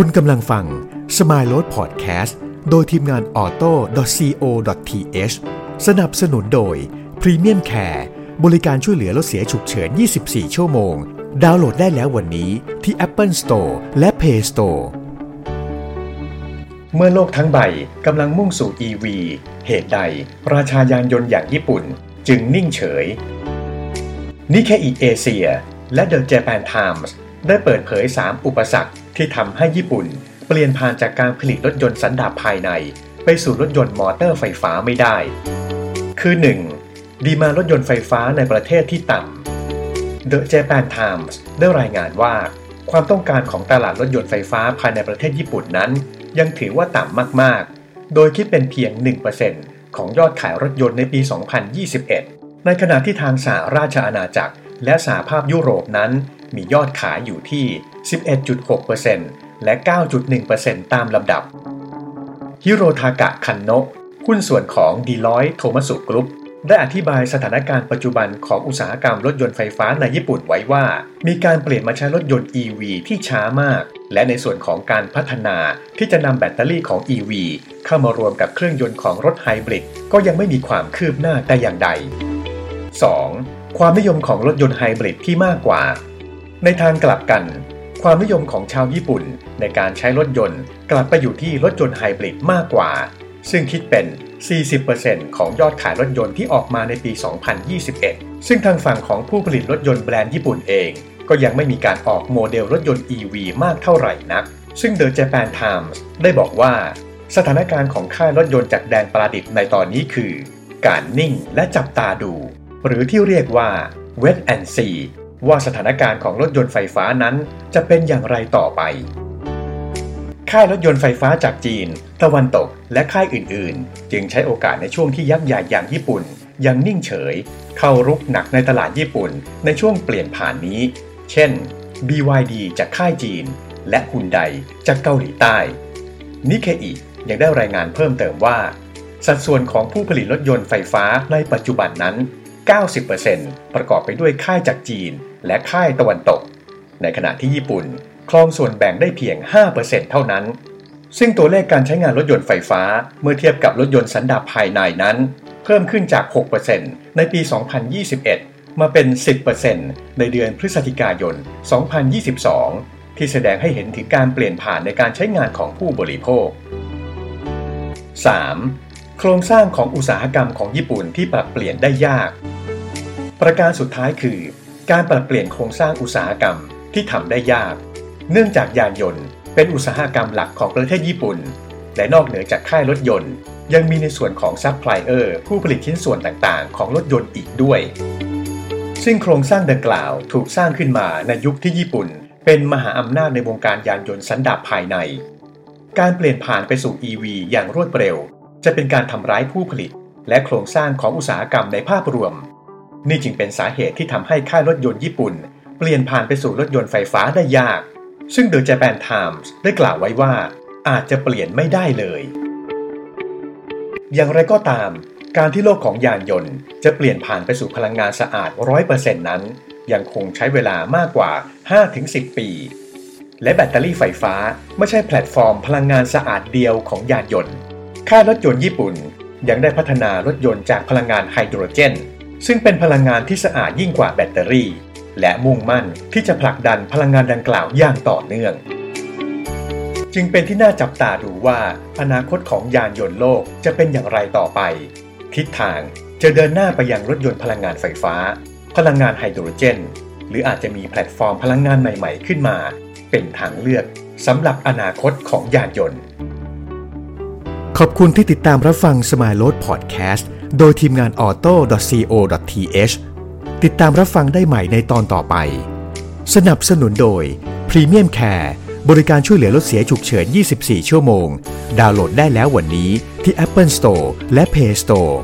คุณกำลังฟัง Smile Road Podcast โดยทีมงาน auto.co.th สนับสนุนโดย Premium Care บริการช่วยเหลือรถเสียฉุกเฉิน 24 ชั่วโมง ดาวน์โหลดได้แล้ววันนี้ที่ Apple Store และ Play Store เมื่อโลกทั้งใบกำลังมุ่งสู่ EV เหตุใด ราชายานยนต์อย่างญี่ปุ่น จึงนิ่งเฉย นิเคอิเอเชียและ The Japan Times ได้เปิดเผย 3 อุปสรรค ที่ทำให้ญี่ปุ่นเปลี่ยนผ่านจากการผลิตรถยนต์สันดาปภายใน ไปสู่รถยนต์มอเตอร์ไฟฟ้าไม่ได้ คือ 1. ดีมารถยนต์ไฟฟ้าในประเทศที่ต่ำ The Japan Times ได้รายงานว่า ความต้องการของตลาดรถยนต์ไฟฟ้าภายในประเทศญี่ปุ่นนั้น ยังถือว่าต่ำมากๆ โดยคิดเป็นเพียง 1%ของยอดขายรถยนต์ในปี 2021 ในขณะที่ทางสหราชอาณาจักรและสหภาพยุโรปนั้น มียอดขายอยู่ที่ 11.6%และ 9.1%ตามลำดับ ฮิโรทากะคันโนะหุ้นส่วนของ Deloitte Tohmatsu Group ได้อธิบายสถานการณ์ปัจจุบันของอุตสาหกรรมรถยนต์ไฟฟ้าในญี่ปุ่นไว้ว่า มีการเปลี่ยนมาใช้รถยนต์ EV ที่ช้ามาก และในส่วนของการพัฒนาที่จะนำแบตเตอรี่ของ EV เข้ามารวมกับเครื่องยนต์ของรถไฮบริดก็ยังไม่มีความคืบหน้าแต่อย่างใด 2. ความนิยมของรถยนต์ไฮบริดที่มากกว่า ในทางกลับกัน ความนิยมของชาวญี่ปุ่นในการใช้รถยนต์ กลับไปอยู่ที่รถยนต์ไฮบริดมากกว่า ซึ่งคิดเป็น 40%ของยอดขายรถยนต์ที่ออกมาในปี 2021 ซึ่งทางฝั่งของผู้ผลิตรถยนต์แบรนด์ญี่ปุ่นเอง ก็ยังไม่มีการออกโมเดลรถยนต์ EV มากเท่าไหร่นัก ซึ่ง The Japan Times ได้บอกว่า สถานการณ์ของค่ายรถยนต์จากแดนประดิษฐ์ในตอนนี้คือ การนิ่งและจับตาดู หรือที่เรียกว่า wait and see ว่าสถานการณ์ของรถยนต์ไฟฟ้านั้นจะเป็นอย่างไรต่อไป ค่ายรถยนต์ไฟฟ้าจากจีน ตะวันตกและค่ายอื่นๆ จึงใช้โอกาสในช่วงที่ยักษ์ใหญ่อย่างญี่ปุ่น ยังนิ่งเฉย เข้ารุกหนักในตลาดญี่ปุ่น ในช่วงเปลี่ยนผ่านนี้ เช่น BYD จากค่ายจีน และฮุนไดจากเกาหลีใต้นิเคอิยังได้รายงานเพิ่มเติมว่า สัดส่วนของผู้ผลิตรถยนต์ไฟฟ้าในปัจจุบันนั้น 90%ประกอบไปด้วยค่ายจากจีน และค่ายตะวันตก ในขณะที่ญี่ปุ่นครองส่วนแบ่งได้เพียง 5%เท่านั้น ซึ่งตัวเลขการใช้งานรถยนต์ไฟฟ้าเมื่อเทียบกับรถยนต์สันดาปภายในนั้น เพิ่มขึ้นจาก 6%ในปี 2021 มาเป็น 10%ในเดือนพฤศจิกายน 2022 ที่แสดงให้เห็นถึงการเปลี่ยนผ่านในการใช้งานของผู้บริโภค 3. โครงสร้างของอุตสาหกรรมของญี่ปุ่นที่ปรับเปลี่ยนได้ยาก ประการสุดท้ายคือ การปรับเปลี่ยนโครงสร้างอุตสาหกรรมที่ทำได้ยาก เนื่องจากยานยนต์เป็นอุตสาหกรรมหลักของประเทศญี่ปุ่น และนอกเหนือจากค่ายรถยนต์ ยังมีในส่วนของซัพพลายเออร์ผู้ผลิตชิ้นส่วนต่างๆ ของรถยนต์อีกด้วย ซึ่งโครงสร้างดังกล่าวถูกสร้างขึ้นมาในยุคที่ญี่ปุ่น เป็นมหาอำนาจในวงการยานยนต์สันดาปภายใน การเปลี่ยนผ่านไปสู่ EV อย่างรวดเร็ว จะเป็นการทำร้ายผู้ผลิต และโครงสร้างของอุตสาหกรรมในภาพรวม นี่จึงเป็นสาเหตุที่ทำให้ค่ายรถยนต์ญี่ปุ่น เปลี่ยนผ่านไปสู่รถยนต์ไฟฟ้าได้ยาก ซึ่ง The Japan Times ได้กล่าวไว้ว่า อาจจะเปลี่ยนไม่ได้เลย อย่างไรก็ตาม การที่โลกของยานยนต์ จะเปลี่ยนผ่านไปสู่พลังงานสะอาด 100%นั้น ยังคงใช้เวลามากกว่า 5-10 ปี และแบตเตอรี่ไฟฟ้าไม่ใช่แพลตฟอร์มพลังงานสะอาดเดียวของยานยนต์ ค่ายรถยนต์ญี่ปุ่นยังได้พัฒนารถยนต์จากพลังงานไฮโดรเจน ซึ่งเป็นพลังงานที่สะอาดยิ่งกว่าแบตเตอรี่ และมุ่งมั่นที่จะผลักดันพลังงานดังกล่าวอย่างต่อเนื่อง จึงเป็นที่น่าจับตาดูว่า อนาคตของยานยนต์โลกจะเป็นอย่างไรต่อไป ทิศทางจะเดินหน้าไปยังรถยนต์พลังงานไฟฟ้า พลังงานไฮโดรเจน หรืออาจจะมีแพลตฟอร์มพลังงานใหม่ ๆ ขึ้นมา เป็นทางเลือกสำหรับอนาคตของยานยนต์ ขอบคุณที่ติดตามรับฟัง Smile Road Podcast โดยทีมงาน auto.co.th ติดตามรับฟังได้ใหม่ในตอนต่อไป สนับสนุนโดย Premium Care บริการช่วยเหลือรถเสียฉุกเฉิน 24 ชั่วโมง ดาวน์โหลดได้แล้ววันนี้ที่ Apple Store และ Play Store